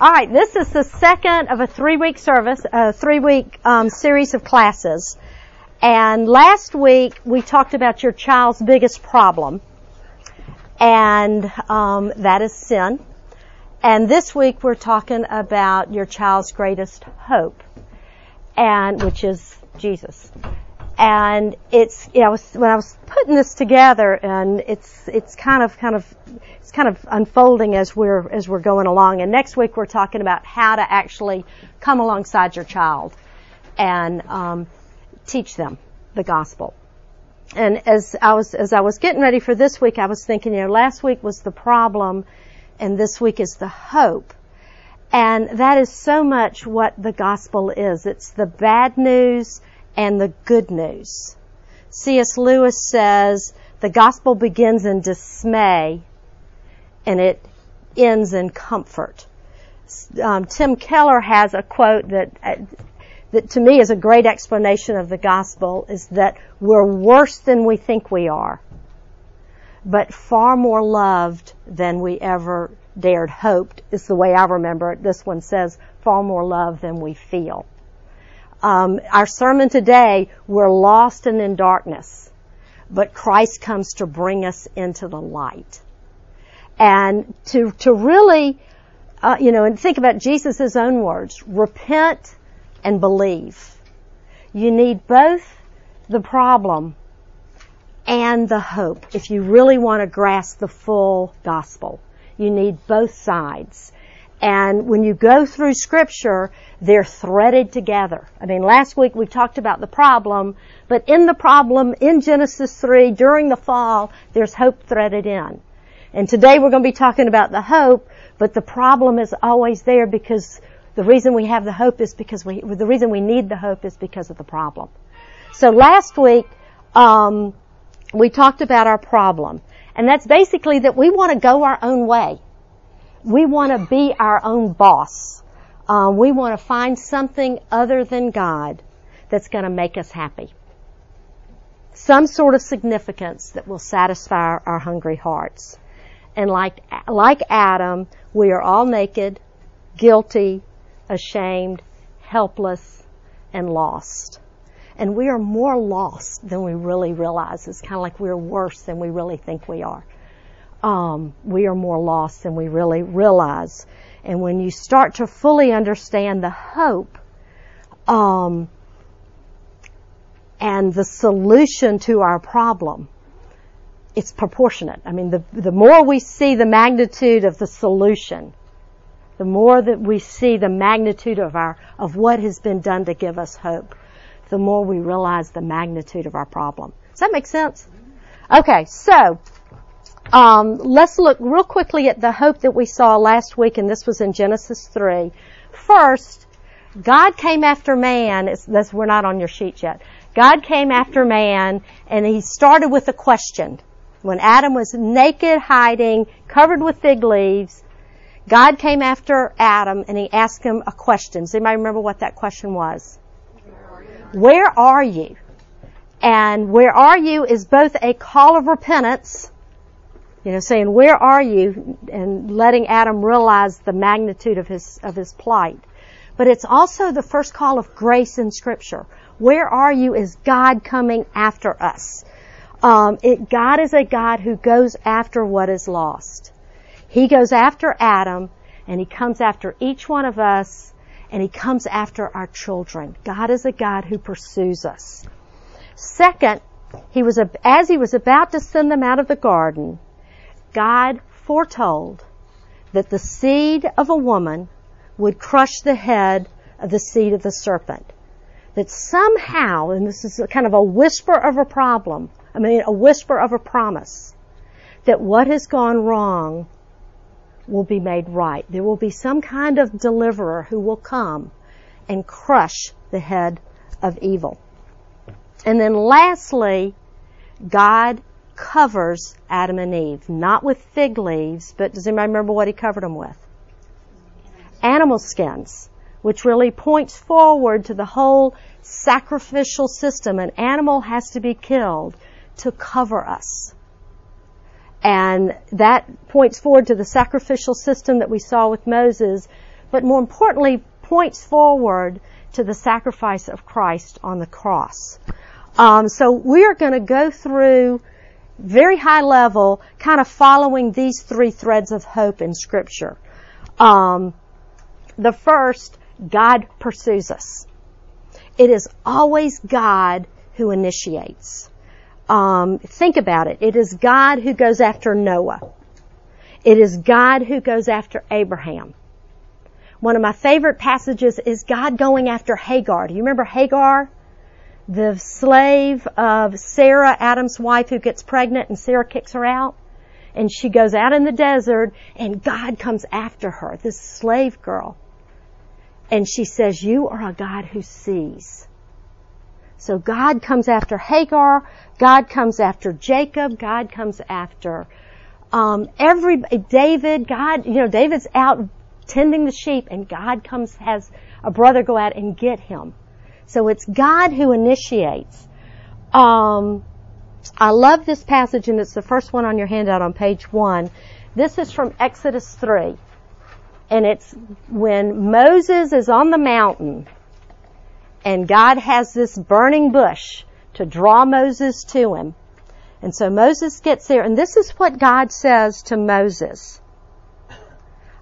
All right, this is the second of a three-week service, a three-week um, series of classes. And last week we talked about your child's biggest problem, and um, that is sin. And this week we're talking about your child's greatest hope, and which is Jesus. And it's, you know, when I was putting this together, and it's it's kind of kind of it's kind of unfolding as we're as we're going along. And next week we're talking about how to actually come alongside your child and um, teach them the gospel. And as I was as I was getting ready for this week, I was thinking, you know, last week was the problem, and this week is the hope. And that is so much what the gospel is. It's the bad news and the good news. C.S. Lewis says the gospel begins in dismay and it ends in comfort. Um, Tim Keller has a quote that, uh, that to me is a great explanation of the gospel is that we're worse than we think we are, but far more loved than we ever dared hoped is the way I remember it. This one says far more love than we feel. Um, our sermon today, we're lost and in darkness, but Christ comes to bring us into the light. And to to really uh, you know and think about Jesus' own words repent and believe. You need both the problem and the hope if you really want to grasp the full gospel. You need both sides and when you go through scripture they're threaded together i mean last week we talked about the problem but in the problem in genesis 3 during the fall there's hope threaded in and today we're going to be talking about the hope, but the problem is always there because the reason we have the hope is because we, the reason we need the hope is because of the problem. So last week, um, we talked about our problem. And that's basically that we want to go our own way. We want to be our own boss. Um, we want to find something other than God that's going to make us happy. Some sort of significance that will satisfy our hungry hearts. And like, like Adam, we are all naked, guilty, ashamed, helpless, and lost. And we are more lost than we really realize. It's kind of like we're worse than we really think we are. Um, we are more lost than we really realize. And when you start to fully understand the hope, um, and the solution to our problem, it's proportionate. I mean, the, the more we see the magnitude of the solution, the more that we see the magnitude of our, of what has been done to give us hope, the more we realize the magnitude of our problem. Does that make sense? Okay, so, um, let's look real quickly at the hope that we saw last week, and this was in Genesis 3. First, God came after man. It's, we're not on your sheet yet. God came after man, and he started with a question. When Adam was naked, hiding, covered with fig leaves, God came after Adam and he asked him a question. Does anybody remember what that question was? Where are you? And where are you is both a call of repentance, you know, saying where are you and letting Adam realize the magnitude of his, of his plight. But it's also the first call of grace in scripture. Where are you is God coming after us. Um, it, God is a God who goes after what is lost. He goes after Adam, and He comes after each one of us, and He comes after our children. God is a God who pursues us. Second, He was as He was about to send them out of the garden, God foretold that the seed of a woman would crush the head of the seed of the serpent. That somehow, and this is kind of a whisper of a problem, I mean, a whisper of a promise that what has gone wrong will be made right. There will be some kind of deliverer who will come and crush the head of evil. And then lastly, God covers Adam and Eve, not with fig leaves, but does anybody remember what he covered them with? Animal skins, which really points forward to the whole sacrificial system. An animal has to be killed to cover us. And that points forward to the sacrificial system that we saw with Moses, but more importantly, points forward to the sacrifice of Christ on the cross. Um, so we are going to go through very high level, kind of following these three threads of hope in Scripture. Um, the first, God pursues us. It is always God who initiates. Um, think about it. It is God who goes after Noah. It is God who goes after Abraham. One of my favorite passages is God going after Hagar. Do you remember Hagar? The slave of Sarah, Adam's wife, who gets pregnant and Sarah kicks her out. And she goes out in the desert and God comes after her, this slave girl. And she says, you are a God who sees. So God comes after Hagar. God comes after Jacob. God comes after um, every David. God, you know, David's out tending the sheep, and God comes has a brother go out and get him. So it's God who initiates. Um, I love this passage, and it's the first one on your handout on page one. This is from Exodus 3. And it's when Moses is on the mountain and God has this burning bush to draw Moses to him. And so Moses gets there, and this is what God says to Moses.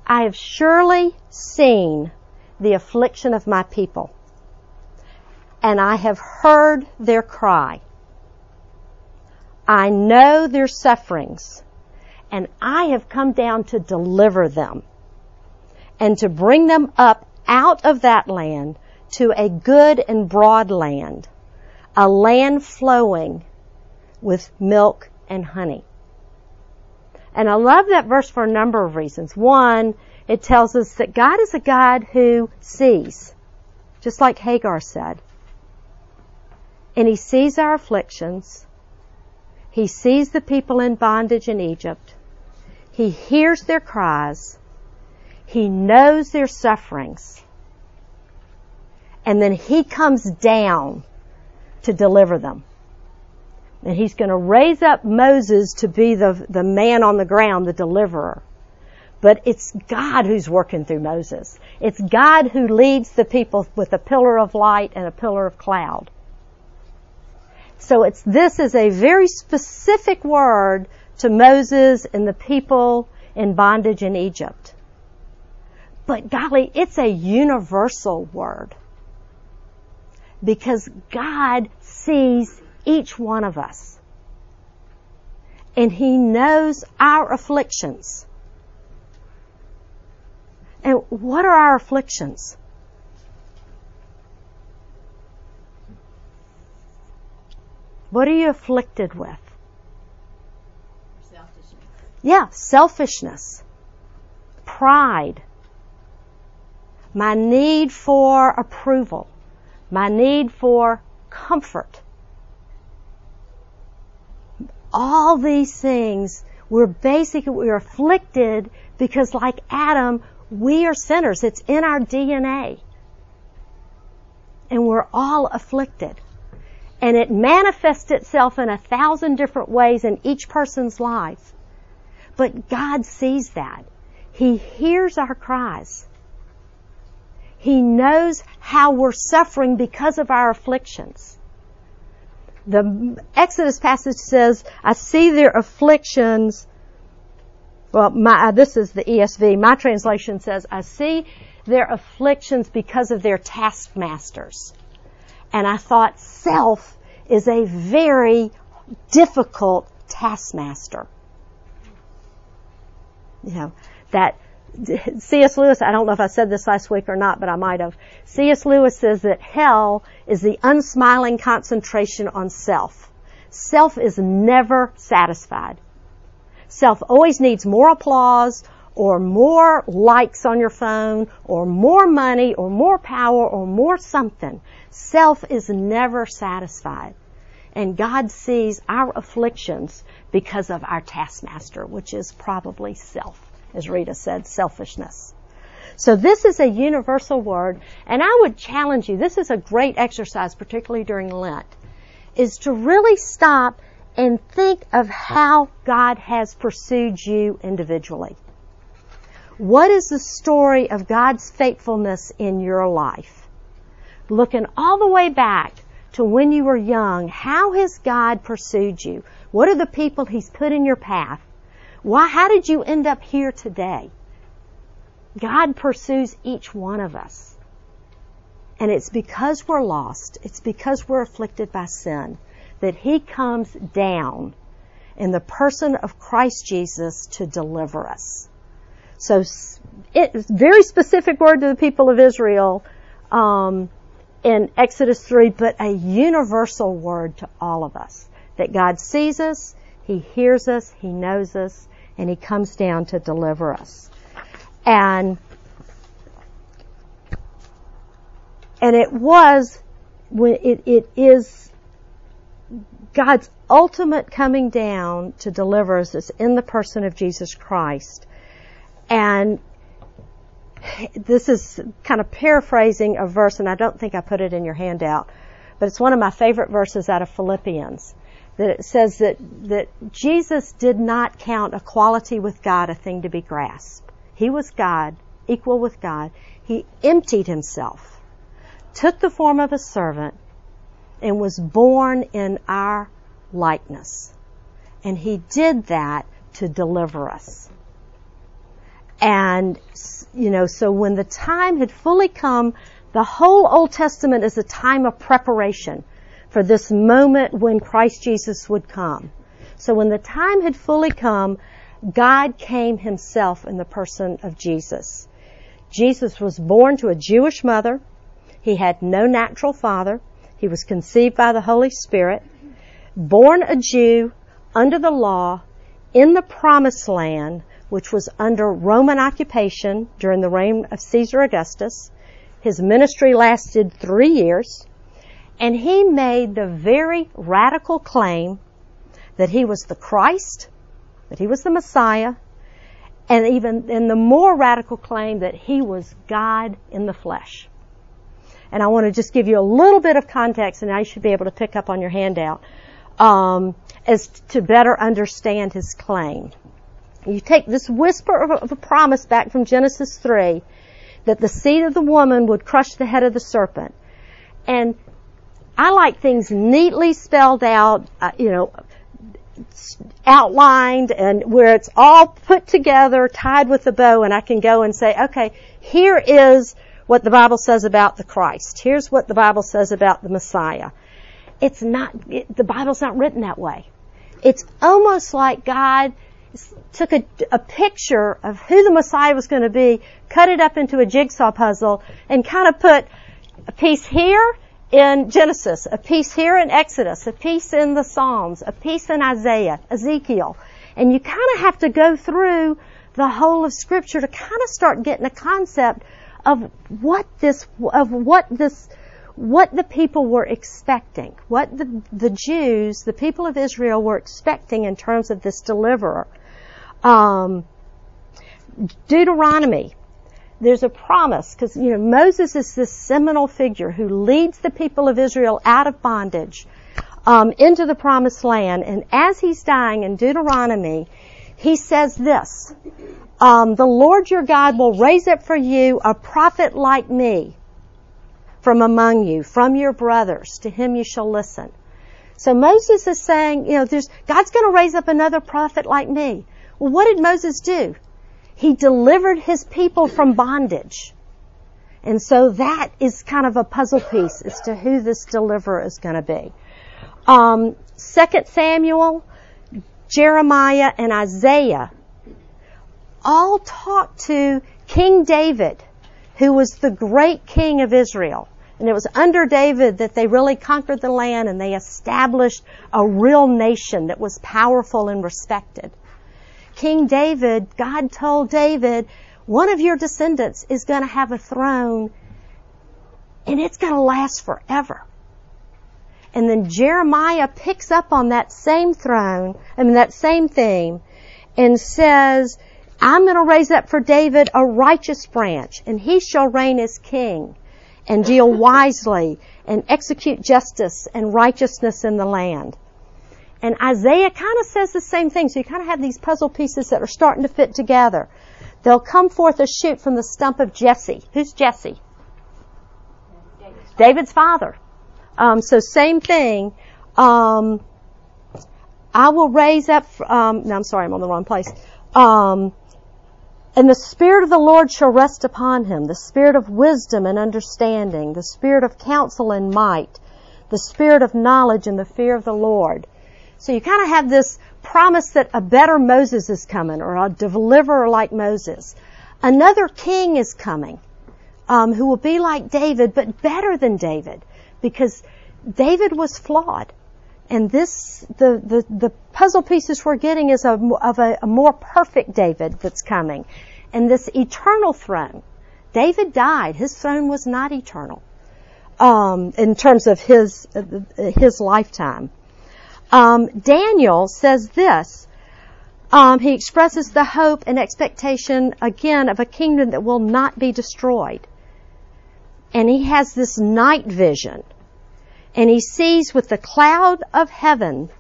I have surely seen the affliction of my people, and I have heard their cry. I know their sufferings, and I have come down to deliver them and to bring them up out of that land to a good and broad land, a land flowing with milk and honey. And I love that verse for a number of reasons. One, it tells us that God is a God who sees, just like Hagar said. And He sees our afflictions. He sees the people in bondage in Egypt. He hears their cries. He knows their sufferings. And then He comes down to deliver them. And He's going to raise up Moses to be the, the man on the ground, the deliverer. But it's God who's working through Moses. It's God who leads the people with a pillar of light and a pillar of cloud. So it's, this is a very specific word to Moses and the people in bondage in Egypt. But golly, it's a universal word. Because God sees each one of us. And He knows our afflictions. And what are our afflictions? What are you afflicted with? Selfishness. Yeah, selfishness, pride, my need for approval, my need for comfort. All these things, we're basically, we're afflicted because like Adam, we are sinners. It's in our DNA. And we're all afflicted. And it manifests itself in a thousand different ways in each person's life. But God sees that. He hears our cries. He knows how we're suffering because of our afflictions. The Exodus passage says, I see their afflictions well, my, uh, this is the ESV. My translation says, I see their afflictions because of their taskmasters. And I thought self is a very difficult taskmaster. You know, that C.S. Lewis, I don't know if I said this last week or not, but I might have. C.S. Lewis says that hell is the unsmiling concentration on self. Self is never satisfied. Self always needs more applause or more likes on your phone or more money or more power or more something. Self is never satisfied. And God sees our afflictions because of our taskmaster, which is probably self, as Rita said, selfishness. So this is a universal word, and I would challenge you, this is a great exercise, particularly during Lent, is to really stop and think of how God has pursued you individually. What is the story of God's faithfulness in your life? Looking all the way back to when you were young, how has God pursued you? What are the people He's put in your path? Why, how did you end up here today? God pursues each one of us. And it's because we're lost, it's because we're afflicted by sin, that He comes down in the person of Christ Jesus to deliver us. So, it's very specific word to the people of Israel um, in Exodus 3, but a universal word to all of us. That God sees us, He hears us, He knows us, and He comes down to deliver us. And and it was when it, it is God's ultimate coming down to deliver us is in the person of Jesus Christ. And this is kind of paraphrasing a verse, and I don't think I put it in your handout, but it's one of my favorite verses out of Philippians. That it says that, that Jesus did not count equality with God a thing to be grasped. He was God, equal with God. He emptied himself, took the form of a servant, and was born in our likeness. And he did that to deliver us. And, you know, so when the time had fully come, the whole Old Testament is a time of preparation for this moment when Christ Jesus would come. So when the time had fully come, God came himself in the person of Jesus. Jesus was born to a Jewish mother. He had no natural father. He was conceived by the Holy Spirit, born a Jew under the law in the promised land, which was under Roman occupation during the reign of Caesar Augustus. His ministry lasted three years, and he made the very radical claim that he was the Christ, that he was the Messiah, and even in the more radical claim that he was God in the flesh. And I want to just give you a little bit of context, and I should be able to pick up on your handout, um, as to better understand his claim. You take this whisper of a, of a promise back from Genesis 3 that the seed of the woman would crush the head of the serpent. And I like things neatly spelled out, uh, you know, outlined and where it's all put together, tied with a bow, and I can go and say, okay, here is what the Bible says about the Christ. Here's what the Bible says about the Messiah. It's not, it, the Bible's not written that way. It's almost like God took a, a picture of who the Messiah was going to be, cut it up into a jigsaw puzzle, and kind of put a piece here in Genesis, a piece here in Exodus, a piece in the Psalms, a piece in Isaiah, Ezekiel. And you kind of have to go through the whole of scripture to kind of start getting a concept of what this, of what this, what the people were expecting, what the, the Jews, the people of Israel were expecting in terms of this deliverer. Um, Deuteronomy, there's a promise because you know Moses is this seminal figure who leads the people of Israel out of bondage um, into the promised land, and as he's dying in Deuteronomy, he says this: um, "The Lord your God will raise up for you a prophet like me from among you, from your brothers. To him you shall listen." So Moses is saying, you know, there's God's going to raise up another prophet like me. Well, what did Moses do? He delivered his people from bondage. And so that is kind of a puzzle piece as to who this deliverer is going to be. Um, 2 Samuel, Jeremiah, and Isaiah all talk to King David, who was the great king of Israel. And it was under David that they really conquered the land and they established a real nation that was powerful and respected. King David, God told David, one of your descendants is going to have a throne and it's going to last forever. And then Jeremiah picks up on that same throne, I mean that same theme, and says, I'm going to raise up for David a righteous branch, and he shall reign as king, and deal wisely, and execute justice and righteousness in the land. And Isaiah kind of says the same thing. So you kind of have these puzzle pieces that are starting to fit together. There'll come forth a shoot from the stump of Jesse. Who's Jesse? David's father. Um, so same thing. Um, I will raise up. Um, no, I'm sorry, I'm on the wrong place. Um, and the Spirit of the Lord shall rest upon him, the Spirit of wisdom and understanding, the Spirit of counsel and might, the Spirit of knowledge and the fear of the Lord. So you kind of have this promise that a better Moses is coming, or a deliverer like Moses. Another king is coming, um, who will be like David, but better than David, because David was flawed. And this, the, the, the puzzle pieces we're getting is a, of a, a more perfect David that's coming. And this eternal throne. David died. His throne was not eternal. Um, in terms of his, his lifetime. Um, Daniel says this. Um, he expresses the hope and expectation again of a kingdom that will not be destroyed. And he has this night vision and he sees with the cloud of heaven,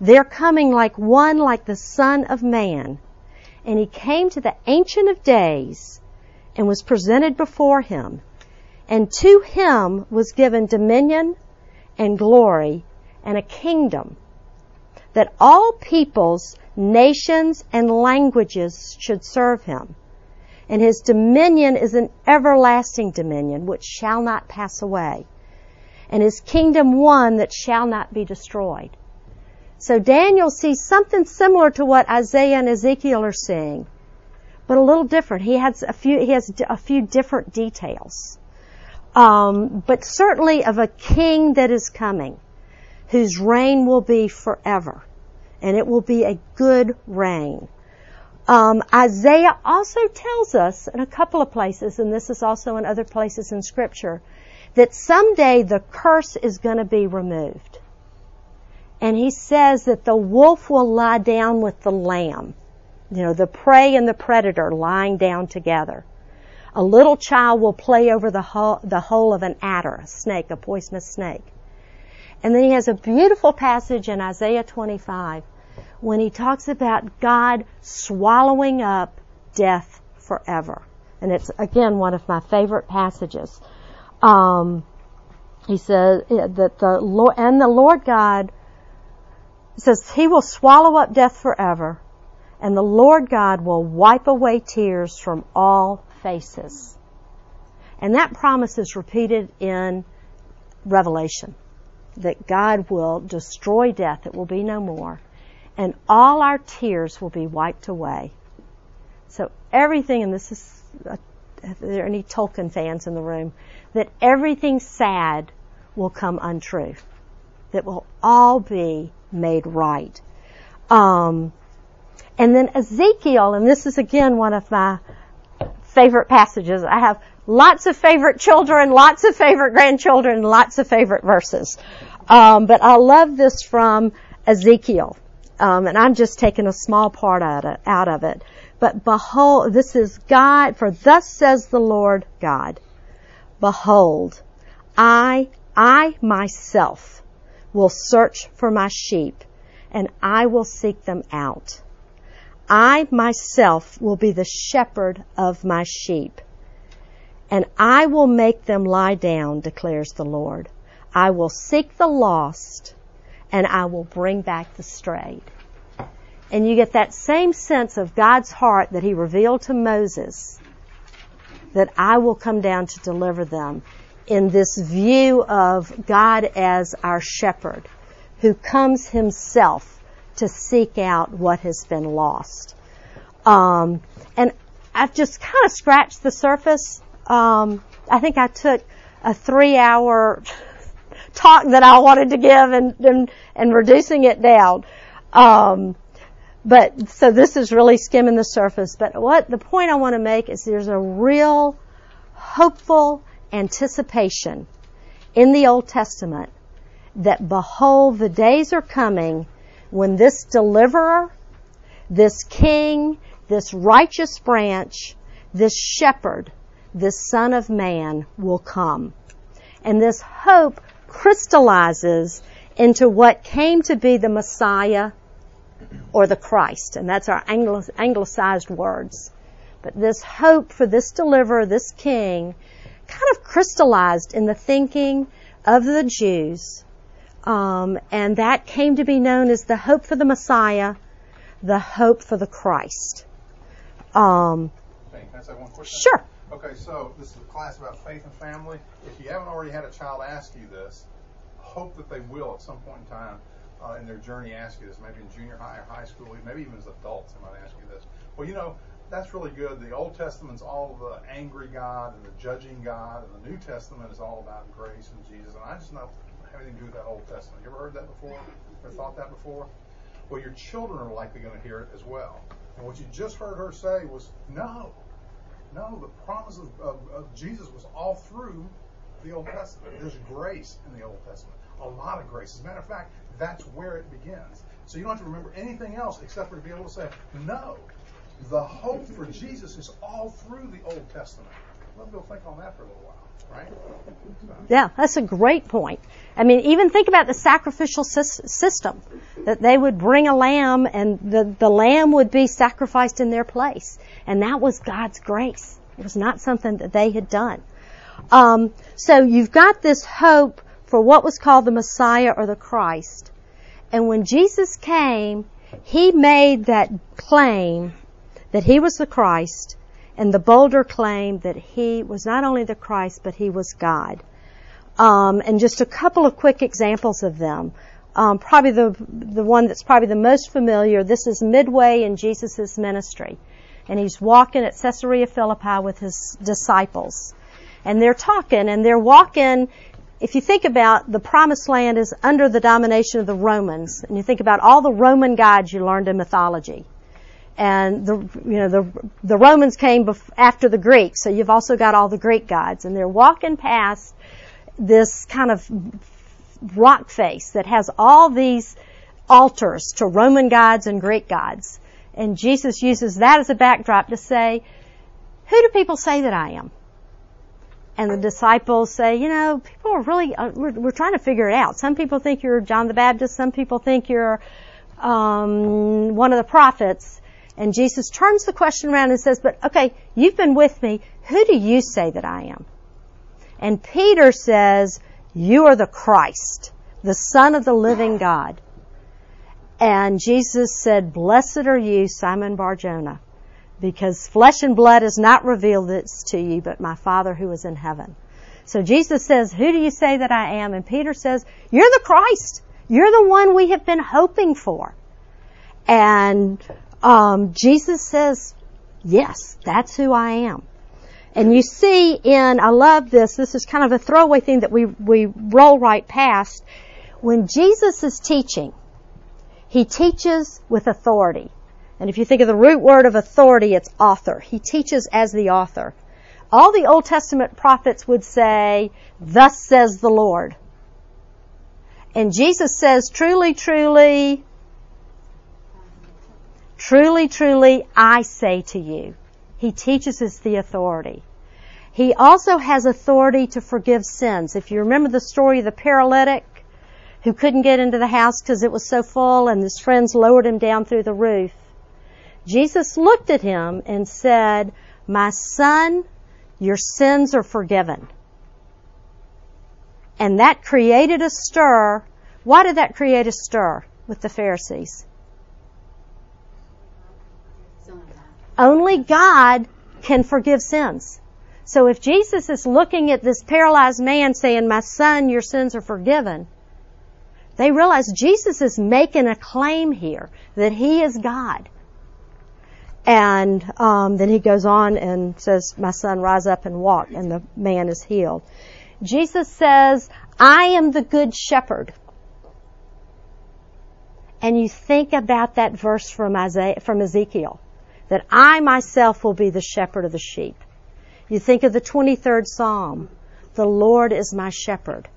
they're coming like one like the Son of Man. And he came to the Ancient of Days and was presented before him. And to him was given dominion and glory and a kingdom that all peoples, nations, and languages should serve him. And his dominion is an everlasting dominion which shall not pass away and his kingdom one that shall not be destroyed. So Daniel sees something similar to what Isaiah and Ezekiel are seeing, but a little different. He has a few, he has a few different details. Um, but certainly of a king that is coming, whose reign will be forever, and it will be a good reign. Um, Isaiah also tells us in a couple of places, and this is also in other places in Scripture, that someday the curse is going to be removed. And he says that the wolf will lie down with the lamb. You know, the prey and the predator lying down together. A little child will play over the hole, the hole of an adder, a snake, a poisonous snake. And then he has a beautiful passage in Isaiah 25 when he talks about God swallowing up death forever. And it's again one of my favorite passages. Um, he says that the Lord and the Lord God says He will swallow up death forever, and the Lord God will wipe away tears from all faces. And that promise is repeated in Revelation that God will destroy death; it will be no more, and all our tears will be wiped away. So everything, and this is, are there any Tolkien fans in the room? that everything sad will come untrue. That will all be made right. Um, and then Ezekiel, and this is again one of my favorite passages. I have lots of favorite children, lots of favorite grandchildren, lots of favorite verses. Um, but I love this from Ezekiel. Um, and I'm just taking a small part out of, out of it. But behold, this is God, for thus says the Lord God. Behold, I, I myself will search for my sheep and I will seek them out. I myself will be the shepherd of my sheep and I will make them lie down, declares the Lord. I will seek the lost and I will bring back the strayed. And you get that same sense of God's heart that he revealed to Moses that I will come down to deliver them in this view of God as our shepherd who comes himself to seek out what has been lost. Um, and I've just kind of scratched the surface. Um, I think I took a three hour talk that I wanted to give and, and, and reducing it down. Um, but so this is really skimming the surface. But what the point I want to make is there's a real hopeful anticipation in the Old Testament that behold, the days are coming when this deliverer, this king, this righteous branch, this shepherd, this son of man will come. And this hope crystallizes into what came to be the Messiah or the Christ, and that's our anglicized words. But this hope for this deliverer, this king, kind of crystallized in the thinking of the Jews. Um, and that came to be known as the hope for the Messiah, the hope for the Christ. Um, okay, can I say one question? Sure. Okay, so this is a class about faith and family. If you haven't already had a child ask you this, hope that they will at some point in time uh, in their journey ask you this, maybe in junior high or high school, maybe even as adults they might ask you this. Well, you know, that's really good. The Old Testament's all the angry God and the judging God, and the New Testament is all about grace and Jesus. And I just know have anything to do with that Old Testament. You ever heard that before? Or thought that before? Well, your children are likely going to hear it as well. And what you just heard her say was, no, no, the promise of, of, of Jesus was all through the Old Testament. There's grace in the Old Testament, a lot of grace. As a matter of fact, that's where it begins. So you don't have to remember anything else except for to be able to say, no, the hope for Jesus is all through the Old Testament. Let me go think on that for a little while. Right? Yeah, that's a great point. I mean, even think about the sacrificial system that they would bring a lamb and the, the lamb would be sacrificed in their place. And that was God's grace. It was not something that they had done. Um, so you've got this hope for what was called the Messiah or the Christ. And when Jesus came, he made that claim that he was the Christ and the bolder claim that he was not only the Christ, but he was God. Um, and just a couple of quick examples of them. Um, probably the the one that's probably the most familiar. This is midway in Jesus' ministry, and he's walking at Caesarea Philippi with his disciples, and they're talking and they're walking. If you think about the promised land is under the domination of the Romans, and you think about all the Roman gods you learned in mythology, and the you know the the Romans came bef- after the Greeks, so you've also got all the Greek gods, and they're walking past this kind of rock face that has all these altars to Roman gods and Greek gods, and Jesus uses that as a backdrop to say, "Who do people say that I am?" And the disciples say, "You know, people are really uh, we're, we're trying to figure it out. Some people think you're John the Baptist, some people think you're." Um, one of the prophets, and Jesus turns the question around and says, but okay, you've been with me. Who do you say that I am? And Peter says, you are the Christ, the Son of the living God. And Jesus said, blessed are you, Simon Barjona, because flesh and blood has not revealed this to you, but my Father who is in heaven. So Jesus says, who do you say that I am? And Peter says, you're the Christ. You're the one we have been hoping for. And um, Jesus says, yes, that's who I am. And you see in, I love this, this is kind of a throwaway thing that we, we roll right past. When Jesus is teaching, he teaches with authority. And if you think of the root word of authority, it's author. He teaches as the author. All the Old Testament prophets would say, thus says the Lord. And Jesus says, truly, truly, Truly, truly, I say to you. He teaches us the authority. He also has authority to forgive sins. If you remember the story of the paralytic who couldn't get into the house because it was so full and his friends lowered him down through the roof, Jesus looked at him and said, My son, your sins are forgiven. And that created a stir. Why did that create a stir with the Pharisees? Only God can forgive sins. So if Jesus is looking at this paralyzed man saying, my son, your sins are forgiven, they realize Jesus is making a claim here that he is God. And um, then he goes on and says, my son, rise up and walk, and the man is healed. Jesus says, I am the good shepherd. And you think about that verse from Isaiah, from Ezekiel that I myself will be the shepherd of the sheep. You think of the 23rd Psalm. The Lord is my shepherd.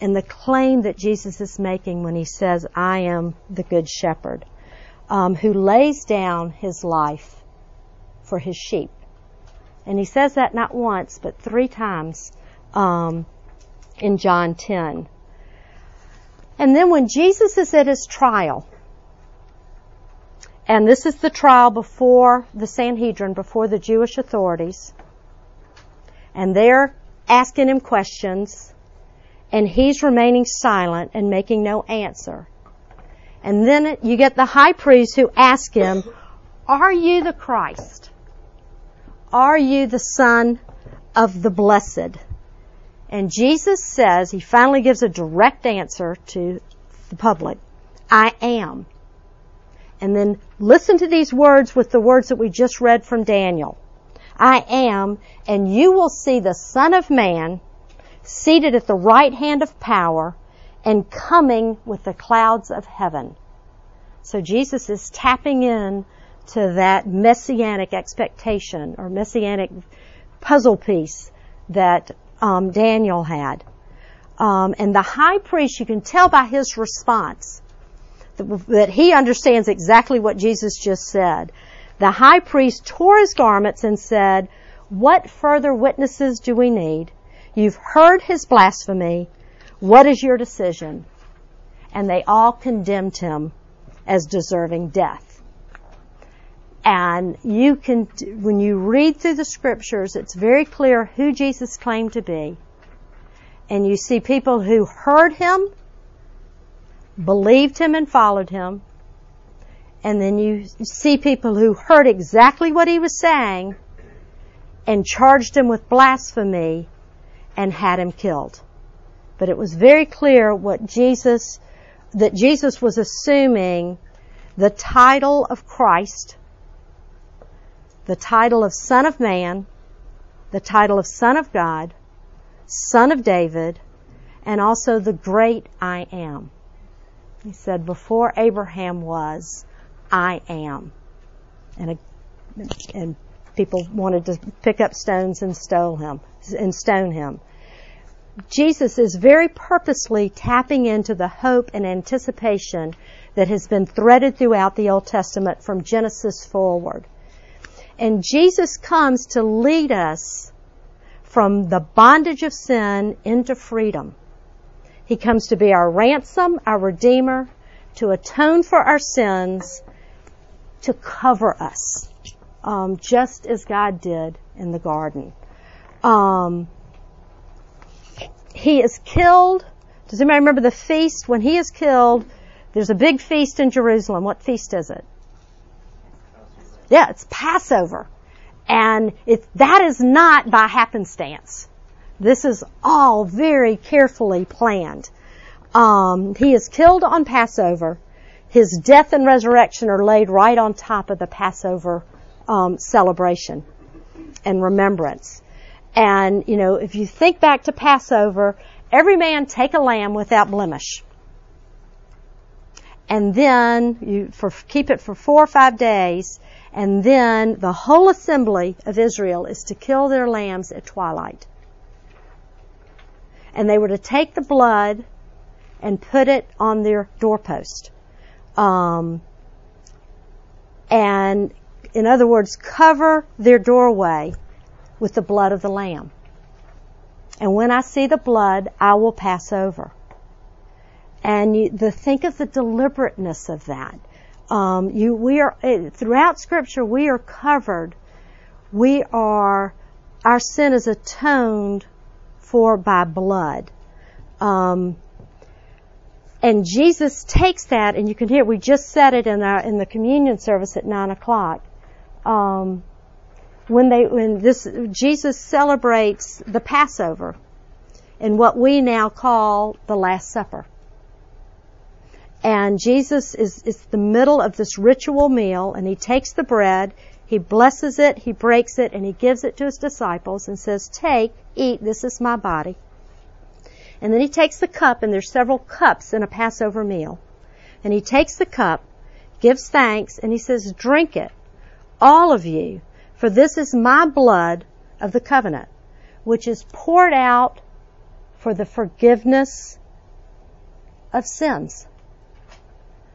And the claim that Jesus is making when he says, I am the good shepherd, um, who lays down his life for his sheep. And he says that not once, but three times um, in John 10. And then when Jesus is at his trial, And this is the trial before the Sanhedrin, before the Jewish authorities. And they're asking him questions, and he's remaining silent and making no answer. And then you get the high priest who asks him, Are you the Christ? Are you the Son of the Blessed? And Jesus says, he finally gives a direct answer to the public. I am. And then listen to these words with the words that we just read from Daniel. I am, and you will see the Son of Man seated at the right hand of power and coming with the clouds of heaven. So Jesus is tapping in to that messianic expectation or messianic puzzle piece that um, Daniel had. Um, and the high priest, you can tell by his response that, he understands exactly what Jesus just said. The high priest tore his garments and said, What further witnesses do we need? You've heard his blasphemy. What is your decision? And they all condemned him as deserving death. And you can, when you read through the scriptures, it's very clear who Jesus claimed to be. And you see people who heard him, believed him and followed him. And then you see people who heard exactly what he was saying and charged him with blasphemy and had him killed. But it was very clear what Jesus, that Jesus was assuming the title of Christ the title of Son of Man, the title of Son of God, Son of David, and also the great I am. He said, before Abraham was, I am. And, and people wanted to pick up stones and stone him, and stone him. Jesus is very purposely tapping into the hope and anticipation that has been threaded throughout the Old Testament from Genesis forward. And Jesus comes to lead us from the bondage of sin into freedom. He comes to be our ransom, our redeemer, to atone for our sins, to cover us, um, just as God did in the garden. Um, he is killed. Does anybody remember the feast? When he is killed, there's a big feast in Jerusalem. What feast is it? Yeah, it's Passover. And it, that is not by happenstance. This is all very carefully planned. Um, he is killed on Passover. His death and resurrection are laid right on top of the Passover um, celebration and remembrance. And you know, if you think back to Passover, every man take a lamb without blemish, and then you for, keep it for four or five days, and then the whole assembly of Israel is to kill their lambs at twilight. And they were to take the blood and put it on their doorpost. Um, and in other words, cover their doorway with the blood of the lamb. And when I see the blood, I will pass over. And you, the, think of the deliberateness of that. Um, you, we are eh, throughout Scripture. We are covered. We are our sin is atoned for by blood. Um, and Jesus takes that, and you can hear. We just said it in our in the communion service at nine o'clock. Um, when they when this Jesus celebrates the Passover, in what we now call the Last Supper. And Jesus is, is the middle of this ritual meal and he takes the bread, he blesses it, he breaks it, and he gives it to his disciples and says, take, eat, this is my body. And then he takes the cup, and there's several cups in a Passover meal. And he takes the cup, gives thanks, and he says, drink it, all of you, for this is my blood of the covenant, which is poured out for the forgiveness of sins.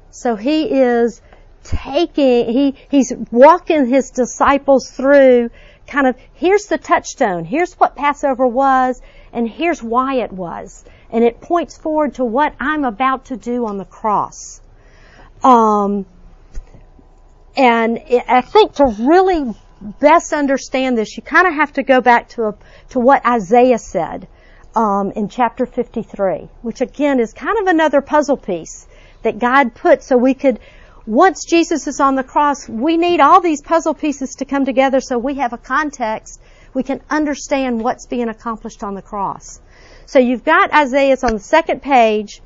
So he is taking, he, he's walking his disciples through kind of, here's the touchstone, here's what Passover was, and here's why it was. And it points forward to what I'm about to do on the cross. Um, and I think to really best understand this, you kind of have to go back to a, to what Isaiah said um, in chapter 53, which again is kind of another puzzle piece that God put so we could. Once Jesus is on the cross, we need all these puzzle pieces to come together so we have a context. We can understand what's being accomplished on the cross. So you've got Isaiah. It's on the second page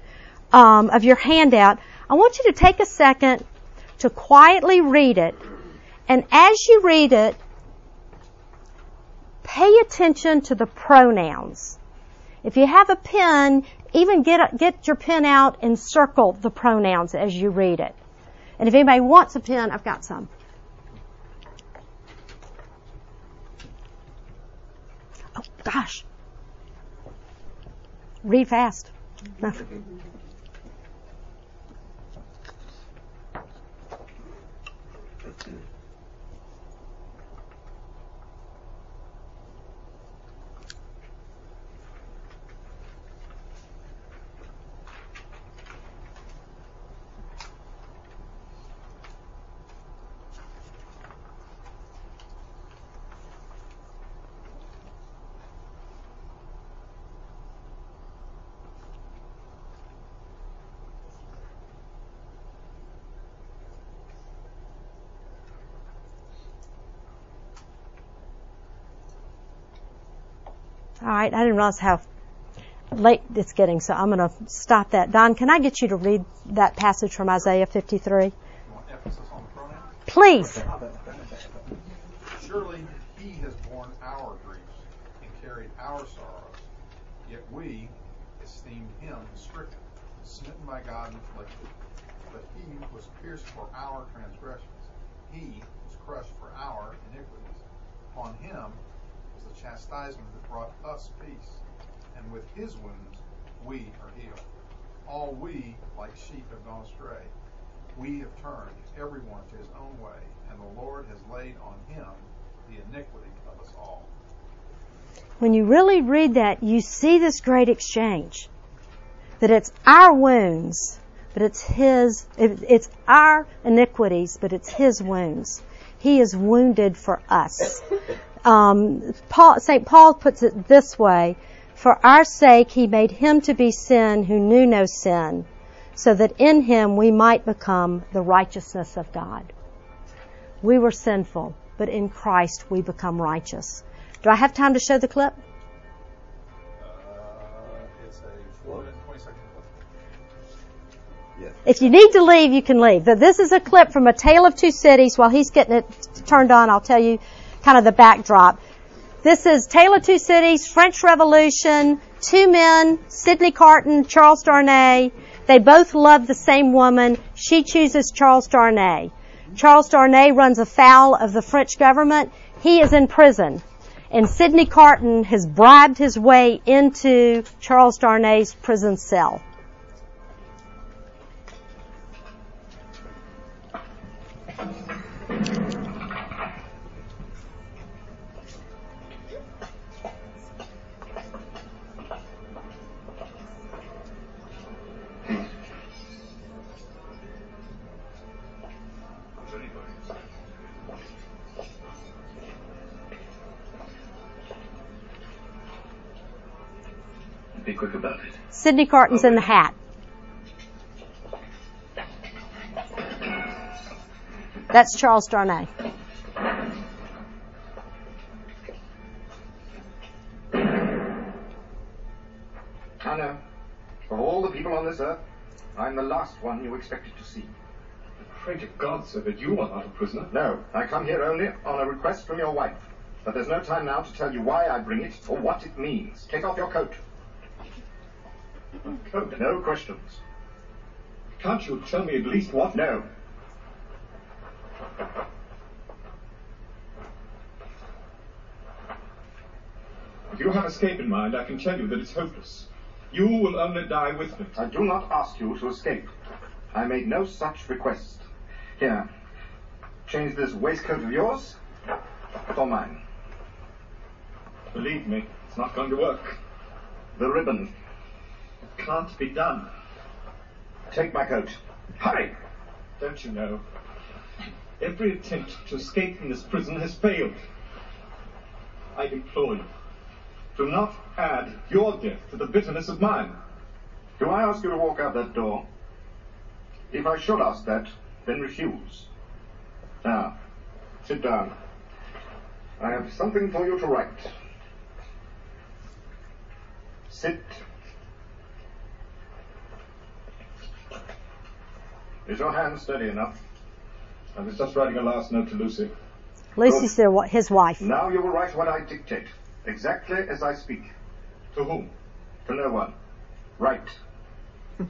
um, of your handout. I want you to take a second to quietly read it and as you read it, pay attention to the pronouns. If you have a pen, even get, get your pen out and circle the pronouns as you read it. And if anybody wants a pen, I've got some. Oh gosh. Read fast. All right, I didn't realize how late it's getting, so I'm going to stop that. Don, can I get you to read that passage from Isaiah 53? Please. Surely he has borne our griefs and carried our sorrows, yet we esteemed him stricken, smitten by God and afflicted. But he was pierced for our transgressions, he was crushed for our iniquities. Upon him chastisement that brought us peace, and with his wounds we are healed. All we, like sheep, have gone astray. We have turned everyone to his own way, and the Lord has laid on him the iniquity of us all. When you really read that, you see this great exchange. That it's our wounds, but it's his, it's our iniquities, but it's his wounds. He is wounded for us. Um, Paul, St. Paul puts it this way, for our sake he made him to be sin who knew no sin, so that in him we might become the righteousness of God. We were sinful, but in Christ we become righteous. Do I have time to show the clip? If you need to leave, you can leave. This is a clip from A Tale of Two Cities. While he's getting it turned on, I'll tell you kind of the backdrop. This is Tale of Two Cities, French Revolution, two men, Sidney Carton, Charles Darnay. They both love the same woman. She chooses Charles Darnay. Charles Darnay runs afoul of the French government. He is in prison. And Sidney Carton has bribed his way into Charles Darnay's prison cell. About it. Sidney Carton's in the hat. That's Charles Darnay. Anna, of all the people on this earth, I'm the last one you expected to see. I pray to God, sir, that you are not a prisoner. No, I come here only on a request from your wife. But there's no time now to tell you why I bring it or what it means. Take off your coat. Coat? No questions. Can't you tell me at least what? No. If you have escape in mind, I can tell you that it's hopeless. You will only die with me. I do not ask you to escape. I made no such request. Here, change this waistcoat of yours for mine. Believe me, it's not going to work. The ribbon. It can't be done. Take my coat. Hurry! Don't you know? Every attempt to escape from this prison has failed. I implore you, do not add your death to the bitterness of mine. Do I ask you to walk out that door? If I should ask that, then refuse. Now, sit down. I have something for you to write. Sit. Is your hand steady enough? I was just writing a last note to Lucy. Lucy's their, wa- his wife. Now you will write what I dictate, exactly as I speak. To whom? To no one. Write.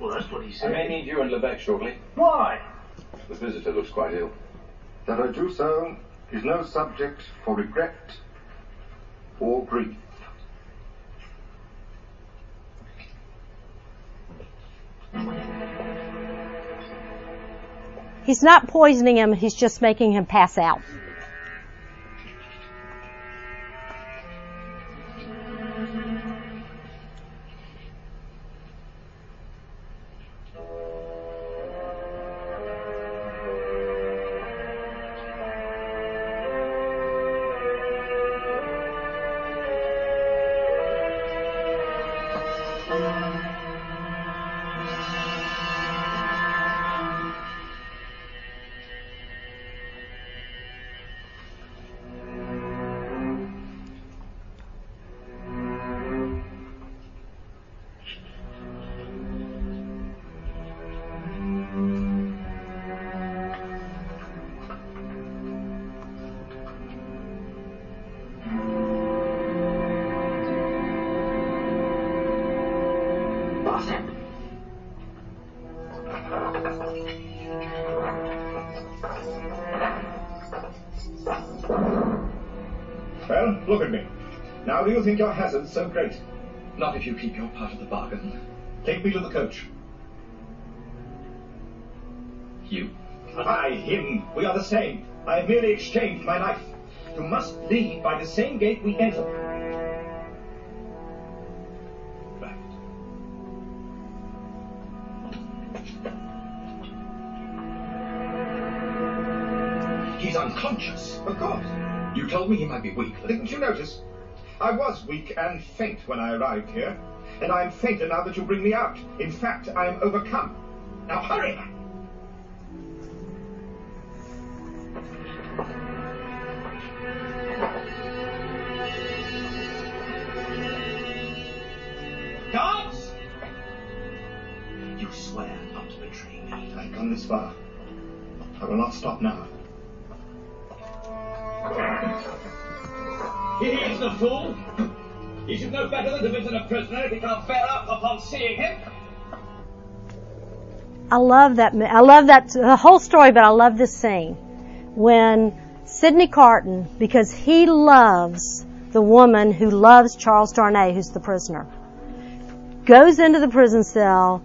Well, that's what he said. I said. may need you and Lebec shortly. Why? The visitor looks quite ill. That I do so is no subject for regret or grief. He's not poisoning him, he's just making him pass out. Look at me. Now, do you think your hazard's so great? Not if you keep your part of the bargain. Take me to the coach. You. I, him, we are the same. I have merely exchanged my life. You must leave by the same gate we entered. Right. He's unconscious. Of course. You told me he might be weak. Didn't you notice? I was weak and faint when I arrived here, and I am fainter now that you bring me out. In fact, I am overcome. Now hurry! Guards! You swear not to betray me. I've this far. I will not stop now. He is the fool. He should know better than to visit a prisoner if he can't bear up upon seeing him. I love that. I love that the whole story, but I love this scene when Sidney Carton, because he loves the woman who loves Charles Darnay, who's the prisoner, goes into the prison cell,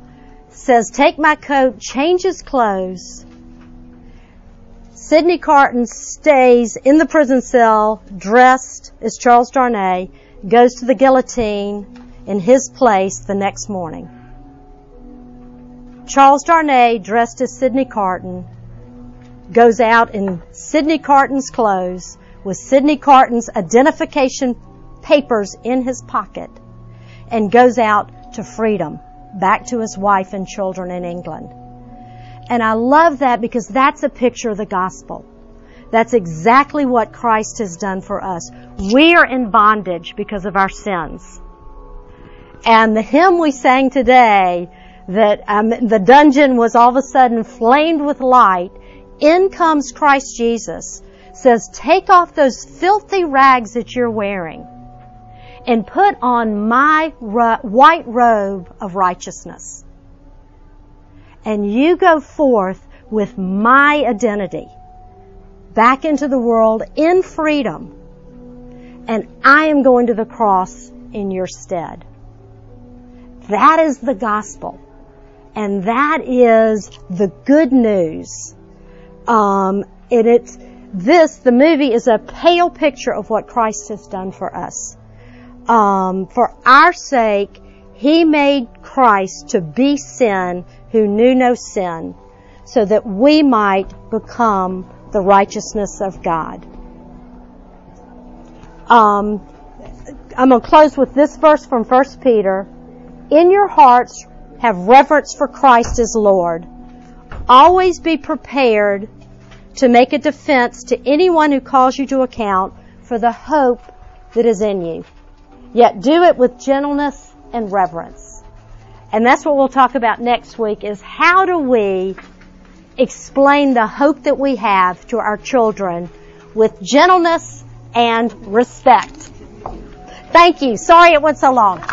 says, "Take my coat," changes clothes. Sidney Carton stays in the prison cell, dressed as Charles Darnay, goes to the guillotine in his place the next morning. Charles Darnay, dressed as Sidney Carton, goes out in Sidney Carton's clothes with Sidney Carton's identification papers in his pocket and goes out to freedom, back to his wife and children in England. And I love that because that's a picture of the gospel. That's exactly what Christ has done for us. We are in bondage because of our sins. And the hymn we sang today, that um, the dungeon was all of a sudden flamed with light, in comes Christ Jesus, says, take off those filthy rags that you're wearing and put on my ro- white robe of righteousness. And you go forth with my identity back into the world in freedom. And I am going to the cross in your stead. That is the gospel. And that is the good news. Um, and it's, this, the movie is a pale picture of what Christ has done for us. Um, for our sake, He made Christ to be sin who knew no sin, so that we might become the righteousness of God. Um, I'm going to close with this verse from 1 Peter. In your hearts have reverence for Christ as Lord. Always be prepared to make a defense to anyone who calls you to account for the hope that is in you. Yet do it with gentleness and reverence. And that's what we'll talk about next week is how do we explain the hope that we have to our children with gentleness and respect. Thank you. Sorry it went so long.